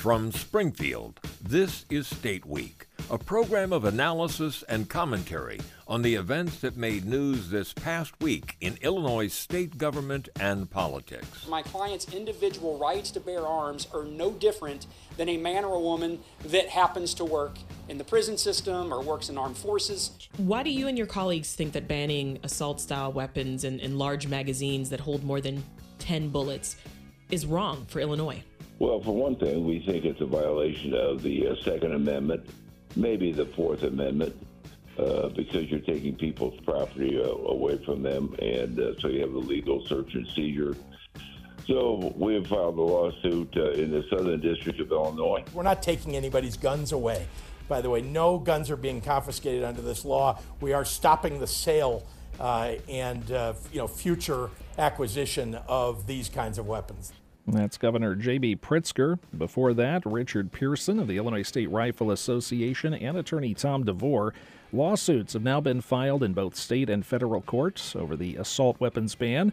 From Springfield, this is State Week, a program of analysis and commentary on the events that made news this past week in Illinois state government and politics. My client's individual rights to bear arms are no different than a man or a woman that happens to work in the prison system or works in armed forces. Why do you and your colleagues think that banning assault style weapons and, and large magazines that hold more than 10 bullets is wrong for Illinois? Well, for one thing, we think it's a violation of the uh, Second Amendment, maybe the Fourth Amendment, uh, because you're taking people's property uh, away from them, and uh, so you have a legal search and seizure. So we have filed a lawsuit uh, in the Southern District of Illinois. We're not taking anybody's guns away. By the way, no guns are being confiscated under this law. We are stopping the sale uh, and you know future acquisition of these kinds of weapons. That's Governor J.B. Pritzker. Before that, Richard Pearson of the Illinois State Rifle Association and attorney Tom DeVore. Lawsuits have now been filed in both state and federal courts over the assault weapons ban.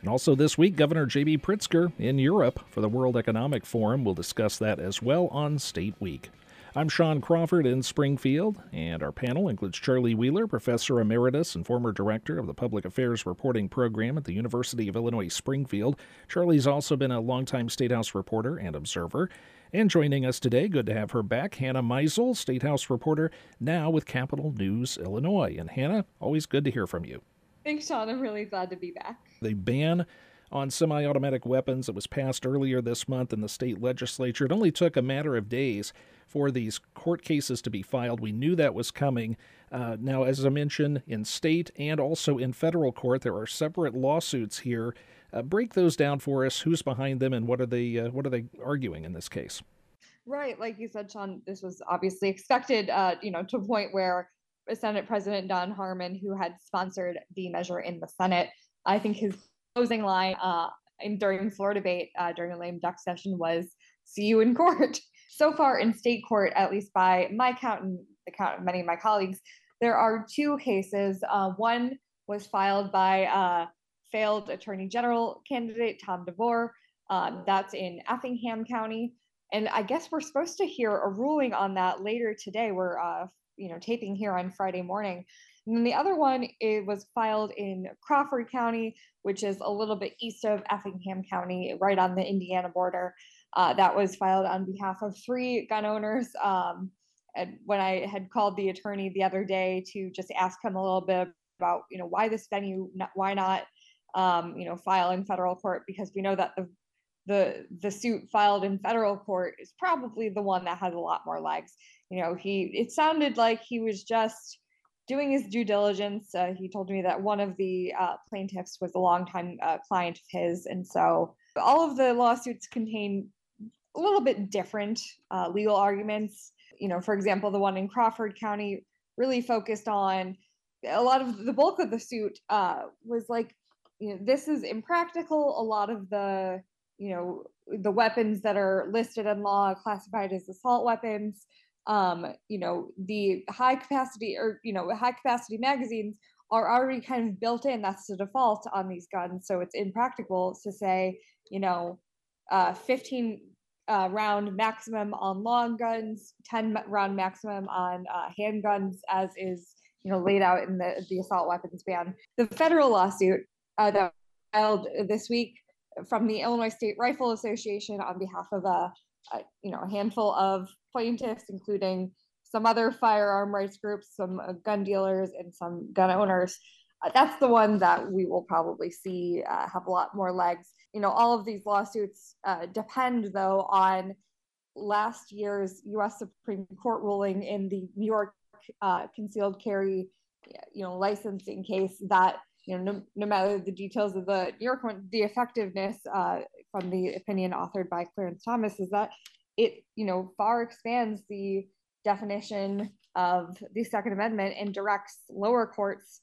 And also this week, Governor J.B. Pritzker in Europe for the World Economic Forum. We'll discuss that as well on State Week. I'm Sean Crawford in Springfield, and our panel includes Charlie Wheeler, Professor Emeritus and former Director of the Public Affairs Reporting Program at the University of Illinois Springfield. Charlie's also been a longtime State House reporter and observer. And joining us today, good to have her back, Hannah Meisel, State House reporter, now with Capital News Illinois. And Hannah, always good to hear from you. Thanks, Sean. I'm really glad to be back. The ban on semi automatic weapons that was passed earlier this month in the state legislature. It only took a matter of days for these court cases to be filed. We knew that was coming. Uh, now, as I mentioned, in state and also in federal court, there are separate lawsuits here. Uh, break those down for us. Who's behind them, and what are they? Uh, what are they arguing in this case? Right, like you said, Sean. This was obviously expected. Uh, you know, to a point where Senate President Don Harmon, who had sponsored the measure in the Senate, I think his closing line uh, in, during the floor debate uh, during a lame duck session was "See you in court." so far in state court, at least by my count and the count of many of my colleagues, there are two cases. Uh, one was filed by uh, failed Attorney General candidate Tom DeVore. Um, that's in Effingham County. And I guess we're supposed to hear a ruling on that later today. We're, uh, you know, taping here on Friday morning. And then the other one it was filed in Crawford County, which is a little bit east of Effingham County, right on the Indiana border. Uh, that was filed on behalf of three gun owners. Um, and when I had called the attorney the other day to just ask him a little bit about, you know, why this venue, why not, um, you know, file in federal court because we know that the the the suit filed in federal court is probably the one that has a lot more legs. You know, he it sounded like he was just doing his due diligence. Uh, he told me that one of the uh, plaintiffs was a longtime uh, client of his, and so all of the lawsuits contain a little bit different uh, legal arguments. You know, for example, the one in Crawford County really focused on a lot of the bulk of the suit uh, was like, you know, this is impractical. A lot of the, you know, the weapons that are listed in law classified as assault weapons. Um, you know, the high capacity or you know high capacity magazines are already kind of built in. That's the default on these guns. So it's impractical to say, you know, uh, 15 uh, round maximum on long guns, 10 round maximum on uh, handguns, as is you know laid out in the, the assault weapons ban. The federal lawsuit uh, that filed this week from the Illinois State Rifle Association on behalf of a, you know a handful of plaintiffs, including some other firearm rights groups, some uh, gun dealers, and some gun owners. Uh, that's the one that we will probably see uh, have a lot more legs. You know, all of these lawsuits uh, depend, though, on last year's U.S. Supreme Court ruling in the New York uh, concealed carry, you know, licensing case that you know, no, no, matter the details of the New York one, the effectiveness uh, from the opinion authored by Clarence Thomas is that it, you know, far expands the definition of the Second Amendment and directs lower courts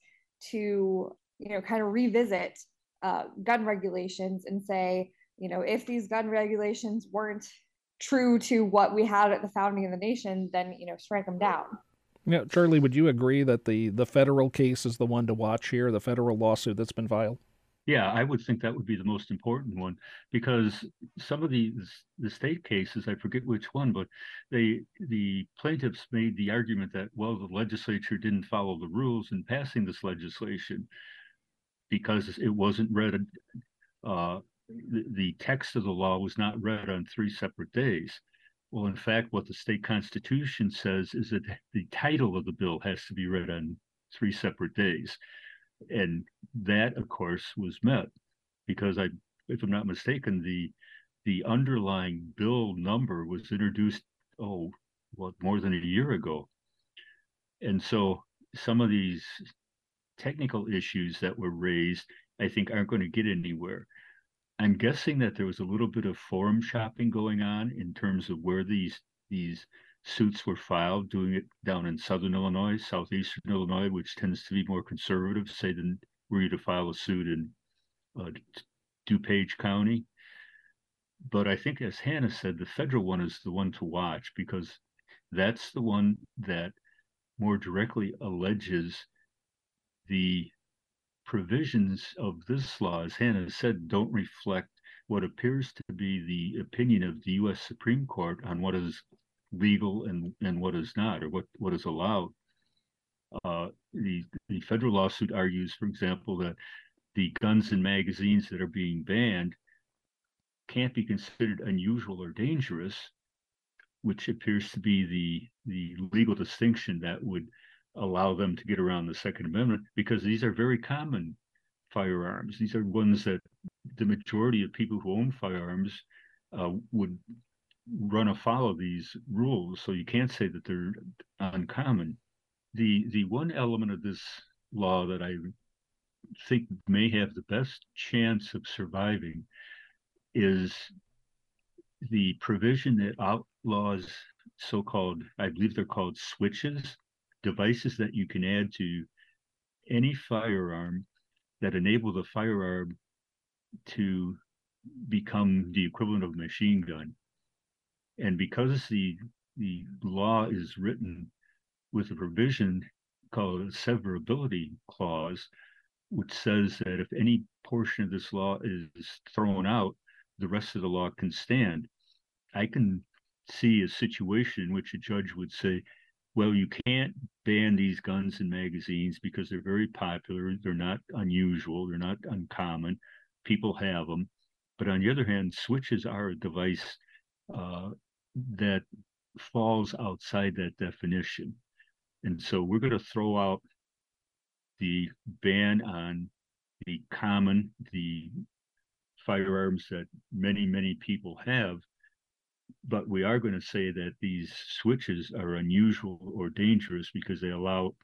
to you know kind of revisit uh, gun regulations and say you know if these gun regulations weren't true to what we had at the founding of the nation then you know strike them down. Yeah charlie would you agree that the the federal case is the one to watch here the federal lawsuit that's been filed Yeah, I would think that would be the most important one because some of these the state cases, I forget which one, but they the plaintiffs made the argument that well, the legislature didn't follow the rules in passing this legislation because it wasn't read. Uh, the, the text of the law was not read on three separate days. Well, in fact, what the state constitution says is that the title of the bill has to be read on three separate days and that of course was met because i if i'm not mistaken the the underlying bill number was introduced oh what more than a year ago. And so some of these technical issues that were raised i think aren't going to get anywhere. I'm guessing that there was a little bit of forum shopping going on in terms of where these these suits were filed, doing it down in southern Illinois, southeastern Illinois, which tends to be more conservative, say, than were you to file a suit in uh, DuPage County. But I think, as Hannah said, the federal one is the one to watch because that's the one that more directly alleges the provisions of this law, as Hannah said, don't reflect what appears to be the opinion of the U.S. Supreme Court on what is legal and, and what is not, or what, what is allowed. Uh, the, the federal lawsuit argues, for example, that the guns and magazines that are being banned can't be considered unusual or dangerous, which appears to be the the legal distinction that would allow them to get around the Second Amendment, because these are very common firearms. These are ones that the majority of people who own firearms uh, would run afoul of these rules, so you can't say that they're uncommon. The the one element of this law that I think may have the best chance of surviving is the provision that outlaws so-called, I believe they're called switches, devices that you can add to any firearm that enable the firearm to become the equivalent of a machine gun. And because the the law is written with a provision called a severability clause, which says that if any portion of this law is thrown out, the rest of the law can stand. I can see a situation in which a judge would say, well, you can't ban these guns and magazines because they're very popular. They're not unusual. They're not uncommon. People have them. But on the other hand, switches are a device uh, that falls outside that definition. And so we're going to throw out the ban on the common, the firearms that many, many people have. But we are going to say that these switches are unusual or dangerous because they allow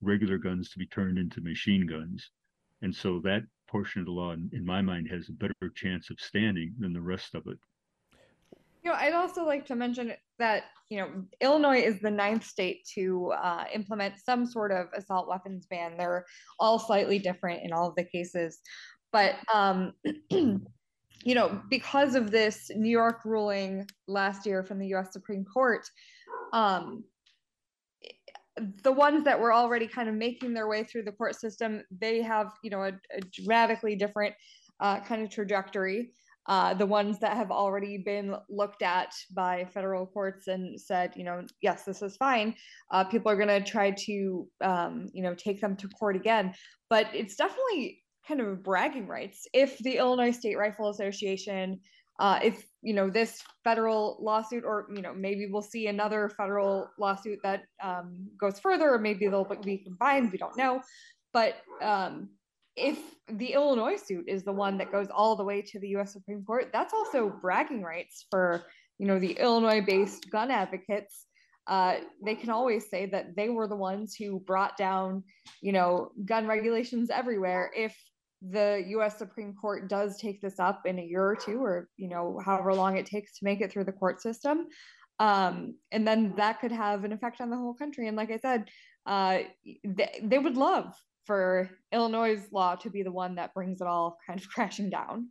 regular guns to be turned into machine guns. And so that portion of the law, in, my mind, has a better chance of standing than the rest of it. You know, I'd also like to mention that, you know, Illinois is the ninth state to uh, implement some sort of assault weapons ban. They're all slightly different in all of the cases. But, um, you know, because of this New York ruling last year from the US Supreme Court, um, the ones that were already kind of making their way through the court system, they have, you know, a, a radically different uh, kind of trajectory uh, the ones that have already been looked at by federal courts and said, you know, yes, this is fine. Uh, people are going to try to, um, you know, take them to court again. But it's definitely kind of bragging rights. If the Illinois State Rifle Association, uh, if you know this federal lawsuit, or you know maybe we'll see another federal lawsuit that um, goes further, or maybe they'll be combined. We don't know, but um, if the Illinois suit is the one that goes all the way to the US Supreme Court, that's also bragging rights for, you know, the Illinois-based gun advocates. Uh, they can always say that they were the ones who brought down, you know, gun regulations everywhere. If the US Supreme Court does take this up in a year or two, or, you know, however long it takes to make it through the court system, um, and then that could have an effect on the whole country. And like I said, uh, they, they would love for Illinois' law to be the one that brings it all kind of crashing down.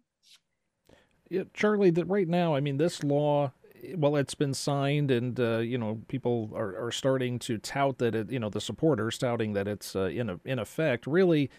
Yeah, Charlie, that right now, I mean, this law, well, it's been signed, and uh, you know, people are, are starting to tout that it, you know, the supporters touting that it's uh, in a, in effect. Really,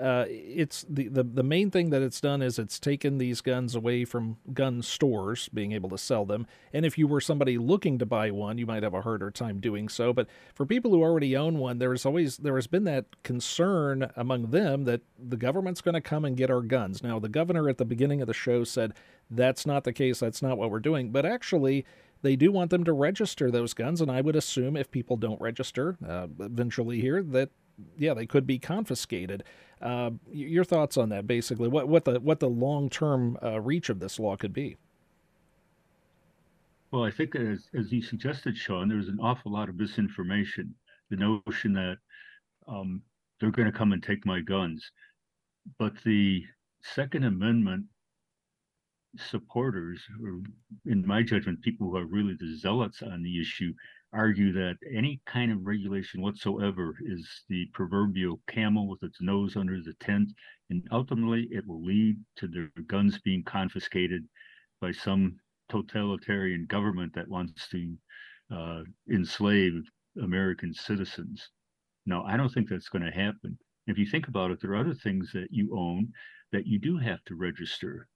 uh, it's the, the the main thing that it's done is it's taken these guns away from gun stores being able to sell them. And if you were somebody looking to buy one, you might have a harder time doing so. But for people who already own one, there's always there has been that concern among them that the government's going to come and get our guns. Now, the governor at the beginning of the show said that's not the case. That's not what we're doing. But actually, they do want them to register those guns, and I would assume if people don't register uh, eventually here, that yeah, they could be confiscated. Uh, your thoughts on that, basically, what what the what the long term uh, reach of this law could be? Well, I think as as you suggested, Sean, there's an awful lot of misinformation. The notion that um, they're going to come and take my guns, but the Second Amendment supporters, or in my judgment, people who are really the zealots on the issue, argue that any kind of regulation whatsoever is the proverbial camel with its nose under the tent, and ultimately it will lead to their guns being confiscated by some totalitarian government that wants to uh, enslave American citizens. Now, I don't think that's going to happen. If you think about it, there are other things that you own that you do have to register.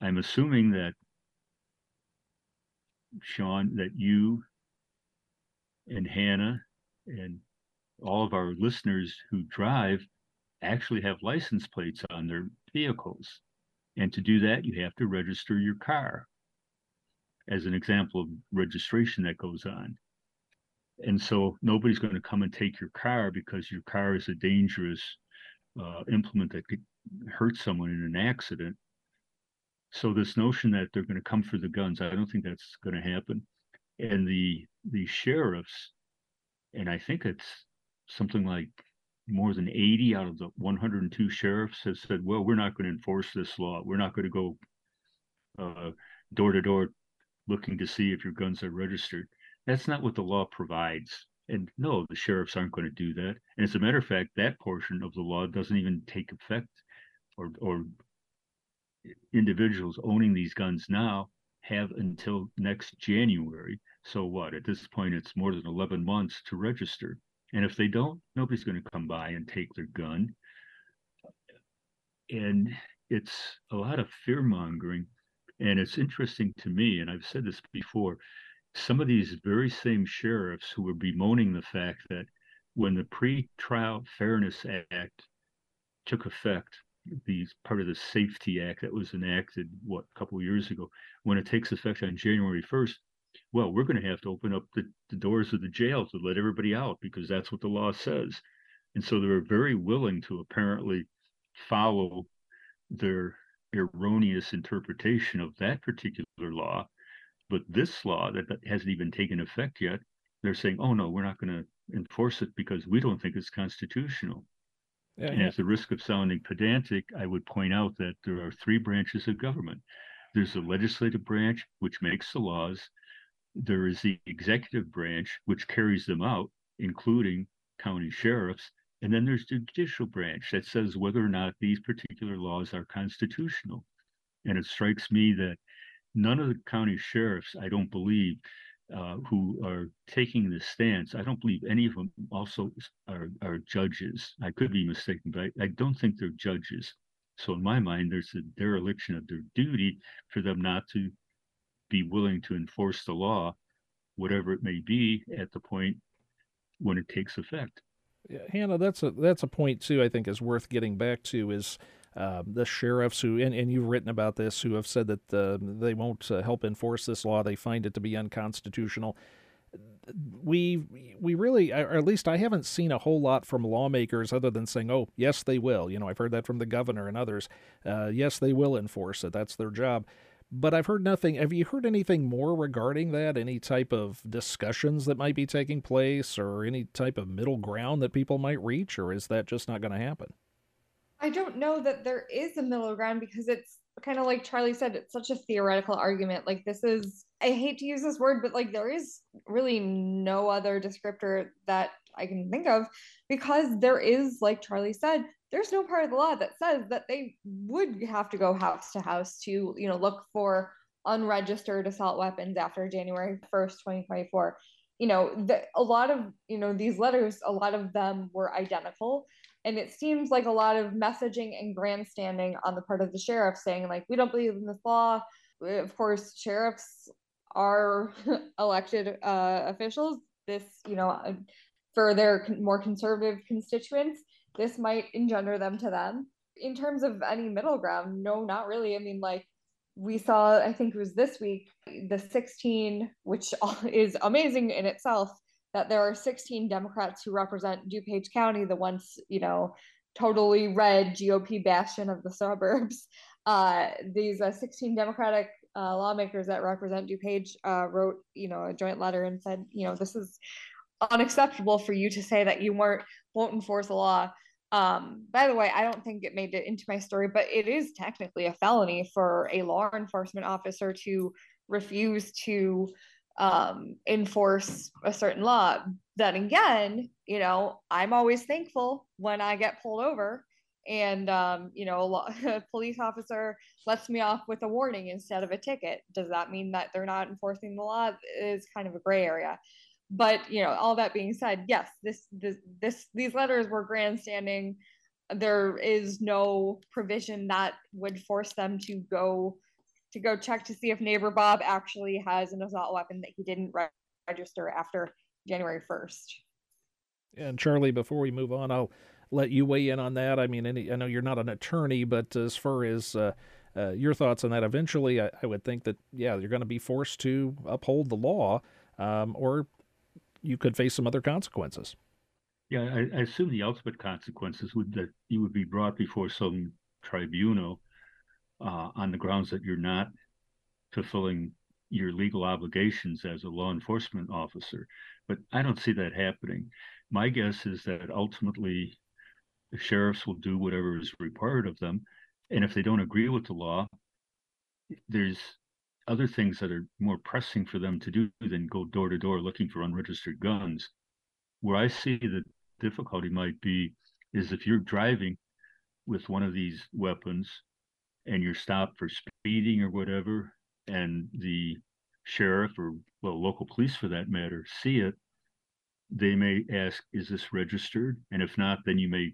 I'm assuming that, Sean, that you and Hannah and all of our listeners who drive actually have license plates on their vehicles. And to do that, you have to register your car as an example of registration that goes on. And so nobody's going to come and take your car because your car is a dangerous uh, implement that could hurt someone in an accident. So this notion that they're going to come for the guns, I don't think that's going to happen and the the sheriffs, and I think it's something like more than 80 out of the 102 sheriffs have said, well, we're not going to enforce this law. We're not going to go uh, door to door looking to see if your guns are registered. That's not what the law provides. And no, the sheriffs aren't going to do that. And as a matter of fact, that portion of the law doesn't even take effect or, or individuals owning these guns now have until next January so what? At this point, it's more than 11 months to register. And if they don't, nobody's going to come by and take their gun. And it's a lot of fear mongering. And it's interesting to me, and I've said this before, some of these very same sheriffs who were bemoaning the fact that when the Pre-Trial Fairness Act took effect, the part of the Safety Act that was enacted, what, a couple of years ago, when it takes effect on January 1st, well, we're going to have to open up the, the doors of the jail to let everybody out because that's what the law says. And so they were very willing to apparently follow their erroneous interpretation of that particular law. But this law that, that hasn't even taken effect yet, they're saying, oh, no, we're not going to enforce it because we don't think it's constitutional. Yeah, and at the risk of sounding pedantic, I would point out that there are three branches of government. There's the legislative branch, which makes the laws there is the executive branch, which carries them out, including county sheriffs. And then there's the judicial branch that says whether or not these particular laws are constitutional. And it strikes me that none of the county sheriffs, I don't believe, uh, who are taking this stance, I don't believe any of them also are, are judges. I could be mistaken, but I, I don't think they're judges. So in my mind, there's a dereliction of their duty for them not to be willing to enforce the law, whatever it may be, at the point when it takes effect. Yeah, Hannah, that's a that's a point too. I think is worth getting back to is uh, the sheriffs who and, and you've written about this who have said that uh, they won't uh, help enforce this law. They find it to be unconstitutional. We we really, or at least I haven't seen a whole lot from lawmakers other than saying, "Oh, yes, they will." You know, I've heard that from the governor and others. Uh, yes, they will enforce it. That's their job but I've heard nothing. Have you heard anything more regarding that? Any type of discussions that might be taking place or any type of middle ground that people might reach, or is that just not going to happen? I don't know that there is a middle ground because it's kind of like Charlie said, it's such a theoretical argument. Like, this is, I hate to use this word, but like, there is really no other descriptor that I can think of because there is, like Charlie said, there's no part of the law that says that they would have to go house to house to you know look for unregistered assault weapons after January 1st 2024 you know the, a lot of you know these letters a lot of them were identical And it seems like a lot of messaging and grandstanding on the part of the sheriff saying, like, we don't believe in this law. Of course, sheriffs are elected uh, officials. This, you know, uh, for their more conservative constituents, this might engender them to them. In terms of any middle ground, no, not really. I mean, like, we saw, I think it was this week, the 16, which is amazing in itself, that there are 16 Democrats who represent DuPage County, the once, you know, totally red GOP bastion of the suburbs. Uh, these uh, 16 Democratic uh, lawmakers that represent DuPage uh, wrote, you know, a joint letter and said, you know, this is unacceptable for you to say that you weren't won't enforce the law. Um, by the way, I don't think it made it into my story, but it is technically a felony for a law enforcement officer to refuse to um, enforce a certain law. Then again, you know, I'm always thankful when I get pulled over and um, you know a, law, a, police officer lets me off with a warning instead of a ticket. Does that mean that they're not enforcing the law? It is kind of a gray area. But you know all that being said yes this this, this these letters were grandstanding. There is no provision that would force them to go to go check to see if neighbor bob actually has an assault weapon that he didn't re- register after january 1st and charlie before we move on i'll let you weigh in on that i mean any, i know you're not an attorney but as far as uh, uh, your thoughts on that eventually I, I, would think that yeah you're going to be forced to uphold the law um, or you could face some other consequences. Yeah, I, I assume the ultimate consequences would that you would be brought before some tribunal uh, on the grounds that you're not fulfilling your legal obligations as a law enforcement officer. But I don't see that happening. My guess is that ultimately the sheriffs will do whatever is required of them. And if they don't agree with the law, there's other things that are more pressing for them to do than go door to door looking for unregistered guns. Where I see the difficulty might be is if you're driving with one of these weapons and you're stopped for speeding or whatever, and the sheriff or well local police for that matter see it, they may ask, "Is this registered?" And if not, then you may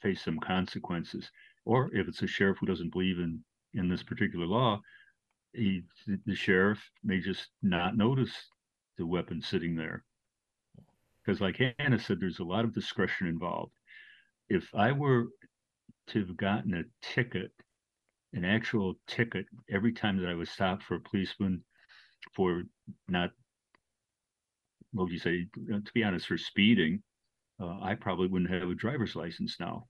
face some consequences. Or if it's a sheriff who doesn't believe in in this particular law, he, the sheriff may just not notice the weapon sitting there. Because, like Hannah said, there's a lot of discretion involved. If I were to have gotten a ticket, an actual ticket, every time that I was stopped for a policeman for not, what would you say, to be honest, for speeding, uh, I probably wouldn't have a driver's license now.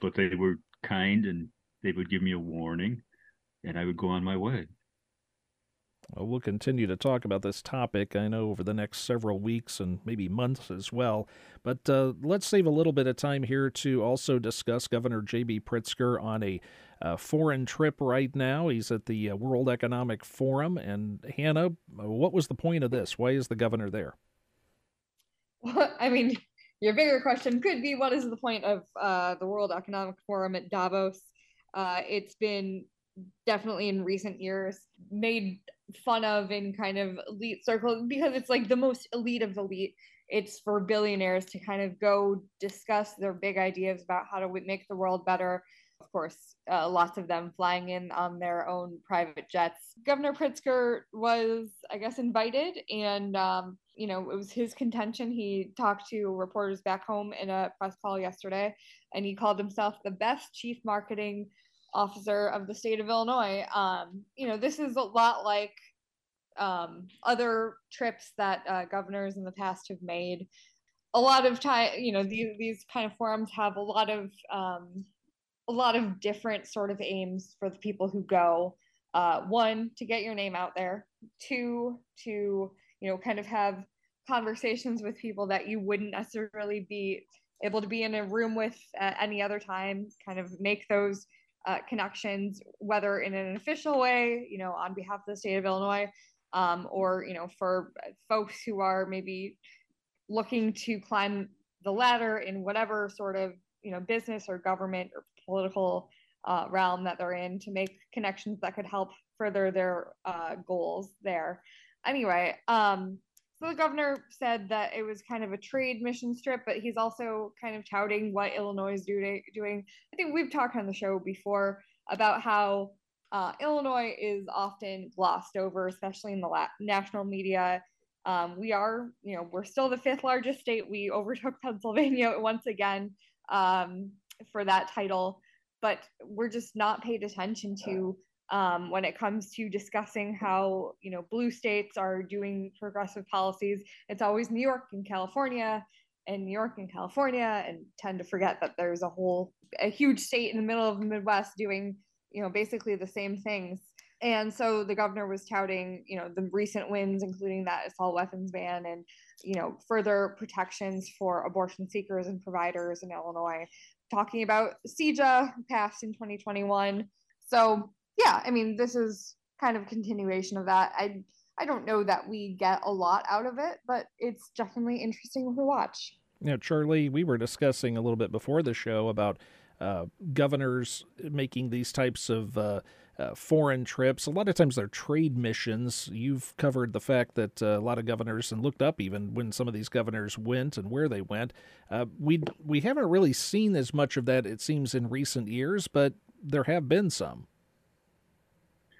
But they were kind and they would give me a warning and I would go on my way. Well, we'll continue to talk about this topic, I know, over the next several weeks and maybe months as well. But uh, let's save a little bit of time here to also discuss Governor J.B. Pritzker on a uh, foreign trip right now. He's at the uh, World Economic Forum. And Hannah, what was the point of this? Why is the governor there? Well, I mean, your bigger question could be what is the point of uh, the World Economic Forum at Davos? Uh, it's been definitely in recent years made fun of in kind of elite circles because it's like the most elite of elite. It's for billionaires to kind of go discuss their big ideas about how to make the world better. Of course, uh, lots of them flying in on their own private jets. Governor Pritzker was, I guess, invited, and um, you know, it was his contention. He talked to reporters back home in a press call yesterday, and he called himself the best chief marketing officer of the state of Illinois. Um, you know, this is a lot like um, other trips that uh, governors in the past have made. A lot of time, you know, these these kind of forums have a lot of um, a lot of different sort of aims for the people who go. Uh, one, to get your name out there. Two, to you know, kind of have conversations with people that you wouldn't necessarily be able to be in a room with at any other time. Kind of make those uh, connections, whether in an official way, you know, on behalf of the state of Illinois, um, or you know, for folks who are maybe looking to climb the ladder in whatever sort of you know business or government or political uh, realm that they're in to make connections that could help further their uh, goals there. Anyway, um, the governor said that it was kind of a trade mission strip, but he's also kind of touting what Illinois is doing. I think we've talked on the show before about how uh, Illinois is often glossed over, especially in the la- national media. Um, we are, you know, we're still the fifth largest state. We overtook Pennsylvania once again um, for that title, but we're just not paid attention to um, when it comes to discussing how you know blue states are doing progressive policies. It's always New York and California, and New York and California, and tend to forget that there's a whole a huge state in the middle of the Midwest doing you know basically the same things. And so the governor was touting, you know, the recent wins, including that assault weapons ban and, you know, further protections for abortion seekers and providers in Illinois, talking about CJA passed in 2021. So yeah, I mean, this is kind of continuation of that. I I don't know that we get a lot out of it, but it's definitely interesting to watch. Yeah, Charlie, we were discussing a little bit before the show about uh, governors making these types of uh, uh, foreign trips. A lot of times they're trade missions. You've covered the fact that uh, a lot of governors and looked up even when some of these governors went and where they went. Uh, we we haven't really seen as much of that, it seems, in recent years, but there have been some.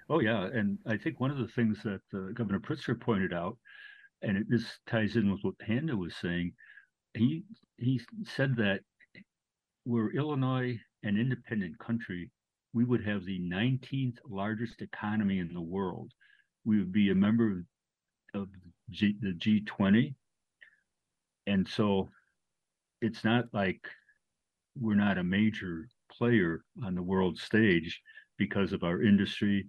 Oh yeah, and I think one of the things that uh, Governor Pritzker pointed out, and it, this ties in with what Hannah was saying, he he said that were Illinois an independent country, we would have the 19th largest economy in the world. We would be a member of G, the G20, and so it's not like we're not a major player on the world stage because of our industry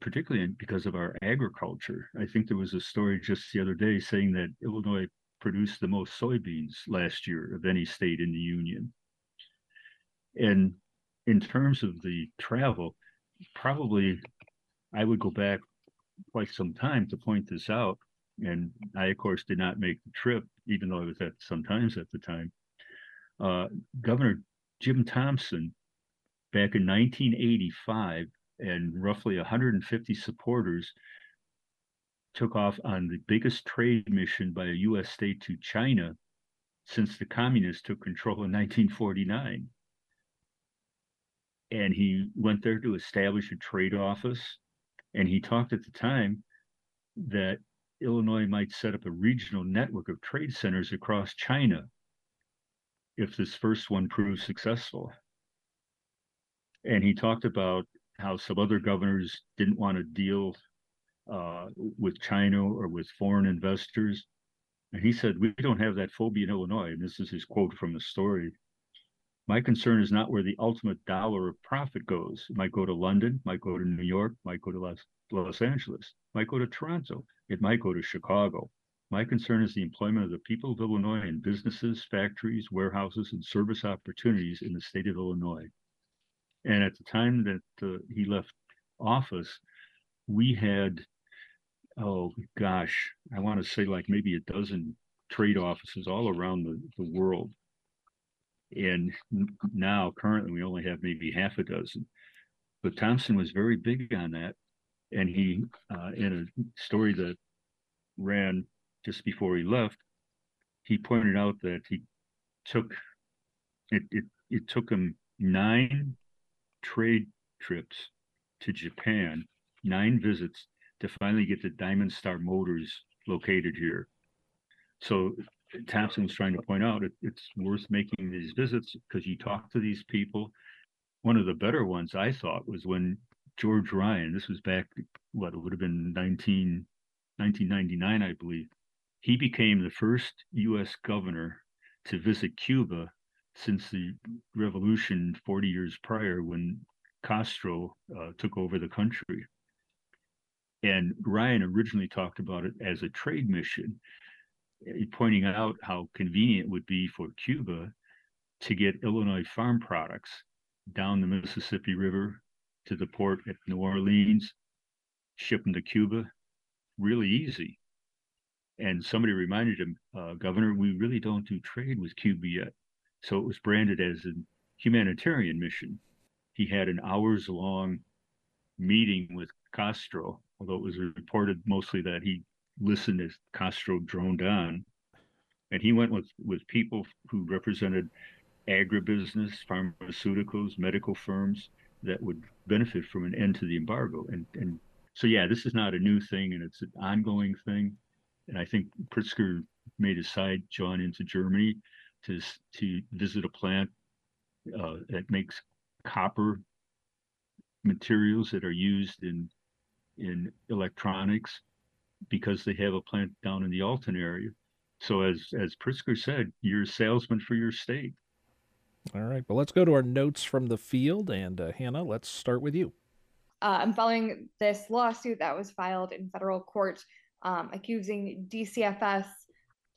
particularly because of our agriculture. I think there was a story just the other day saying that Illinois produced the most soybeans last year of any state in the union. And in terms of the travel, probably I would go back quite some time to point this out. And I, of course, did not make the trip, even though I was at Sun-Times at the time. Uh, Governor Jim Thompson, back in 1985, and roughly 150 supporters took off on the biggest trade mission by a U.S. state to China since the communists took control in 1949. And he went there to establish a trade office. And he talked at the time that Illinois might set up a regional network of trade centers across China if this first one proves successful. And he talked about how some other governors didn't want to deal uh, with China or with foreign investors. And he said, We don't have that phobia in Illinois. And this is his quote from the story. My concern is not where the ultimate dollar of profit goes. It might go to London, might go to New York, might go to Los, Los Angeles, might go to Toronto, it might go to Chicago. My concern is the employment of the people of Illinois in businesses, factories, warehouses, and service opportunities in the state of Illinois. And at the time that uh, he left office, we had, oh gosh, I want to say like maybe a dozen trade offices all around the, the world. And now, currently, we only have maybe half a dozen. But Thompson was very big on that. And he, uh, in a story that ran just before he left, he pointed out that he took it, it, it took him nine trade trips to Japan, nine visits to finally get the Diamond Star Motors located here. So Thompson was trying to point out it, it's worth making these visits because you talk to these people. One of the better ones I thought was when George Ryan, this was back, what, it would have been 19, 1999, I believe. He became the first U.S. governor to visit Cuba since the revolution 40 years prior when Castro uh, took over the country. And Ryan originally talked about it as a trade mission, eh, pointing out how convenient it would be for Cuba to get Illinois farm products down the Mississippi River to the port at New Orleans, ship them to Cuba, really easy. And somebody reminded him, uh, Governor, we really don't do trade with Cuba yet. So it was branded as a humanitarian mission. He had an hours long meeting with Castro, although it was reported mostly that he listened as Castro droned on, and he went with with people who represented agribusiness, pharmaceuticals, medical firms that would benefit from an end to the embargo. And and so yeah, this is not a new thing, and it's an ongoing thing. And I think Pritzker made a side jaunt into Germany to to visit a plant uh, that makes copper materials that are used in in electronics because they have a plant down in the Alton area. So as as Pritzker said, you're a salesman for your state. All right. Well, let's go to our notes from the field. And uh, Hannah, let's start with you. Uh, I'm following this lawsuit that was filed in federal court um, accusing DCFS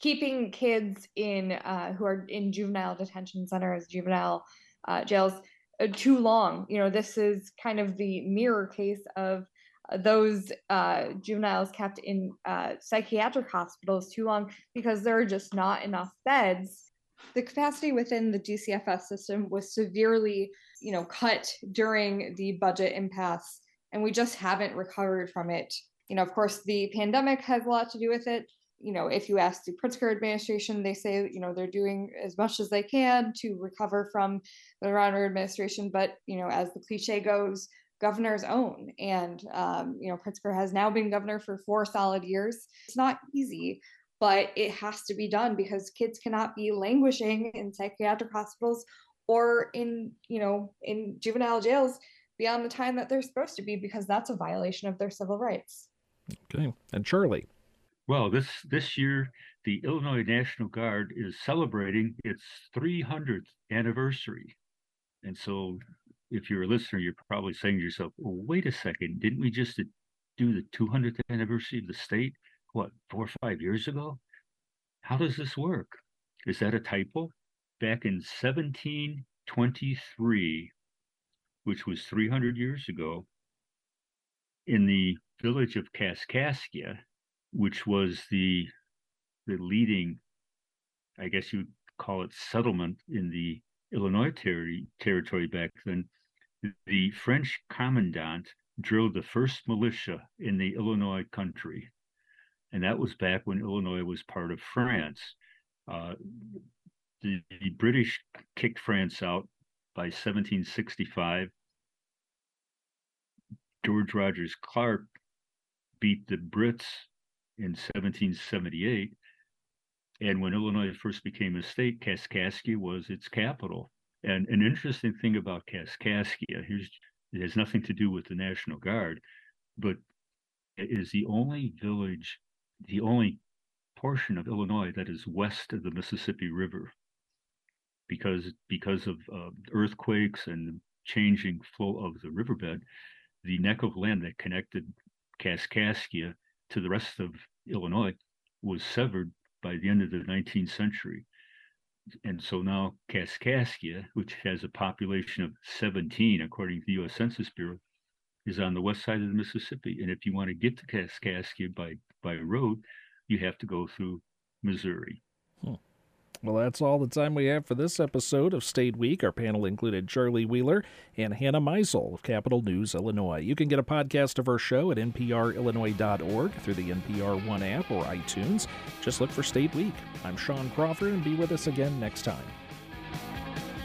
keeping kids in uh, who are in juvenile detention centers, juvenile uh, jails uh, too long. You know, this is kind of the mirror case of uh, those uh, juveniles kept in uh, psychiatric hospitals too long because there are just not enough beds. The capacity within the DCFS system was severely, you know, cut during the budget impasse, and we just haven't recovered from it. You know, of course, the pandemic has a lot to do with it, you know, if you ask the Pritzker administration, they say, you know, they're doing as much as they can to recover from the Rauner administration. But, you know, as the cliche goes, governor's own. And, um, you know, Pritzker has now been governor for four solid years. It's not easy, but it has to be done because kids cannot be languishing in psychiatric hospitals or in, you know, in juvenile jails beyond the time that they're supposed to be because that's a violation of their civil rights. Okay. And Charlie. Well, this this year the Illinois National Guard is celebrating its 300th anniversary, and so if you're a listener, you're probably saying to yourself, "Well, wait a second, didn't we just do the 200th anniversary of the state? What four or five years ago? How does this work? Is that a typo?" Back in 1723, which was 300 years ago, in the village of Kaskaskia, which was the the leading, I guess you would call it settlement in the Illinois ter- territory back then. The French commandant drilled the first militia in the Illinois country, and that was back when Illinois was part of France. Uh, the, the British kicked France out by 1765. George Rogers Clark beat the Brits in 1778. And when Illinois first became a state, Kaskaskia was its capital. And an interesting thing about Kaskaskia, here's, it has nothing to do with the National Guard, but it is the only village, the only portion of Illinois that is west of the Mississippi River. Because because of uh, earthquakes and changing flow of the riverbed, the neck of land that connected Kaskaskia to the rest of Illinois was severed by the end of the 19th century. And so now Kaskaskia, which has a population of 17, according to the U.S. Census Bureau, is on the west side of the Mississippi. And if you want to get to Kaskaskia by, by road, you have to go through Missouri. Hmm. Well, that's all the time we have for this episode of State Week. Our panel included Charlie Wheeler and Hannah Meisel of Capital News Illinois. You can get a podcast of our show at nprillinois.org through the NPR One app or iTunes. Just look for State Week. I'm Sean Crawford, and be with us again next time.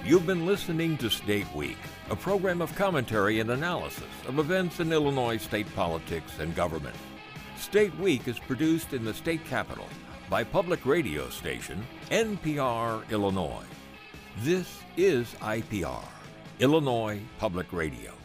You've been listening to State Week, a program of commentary and analysis of events in Illinois state politics and government. State Week is produced in the state capital by public radio station NPR Illinois. This is IPR, Illinois Public Radio.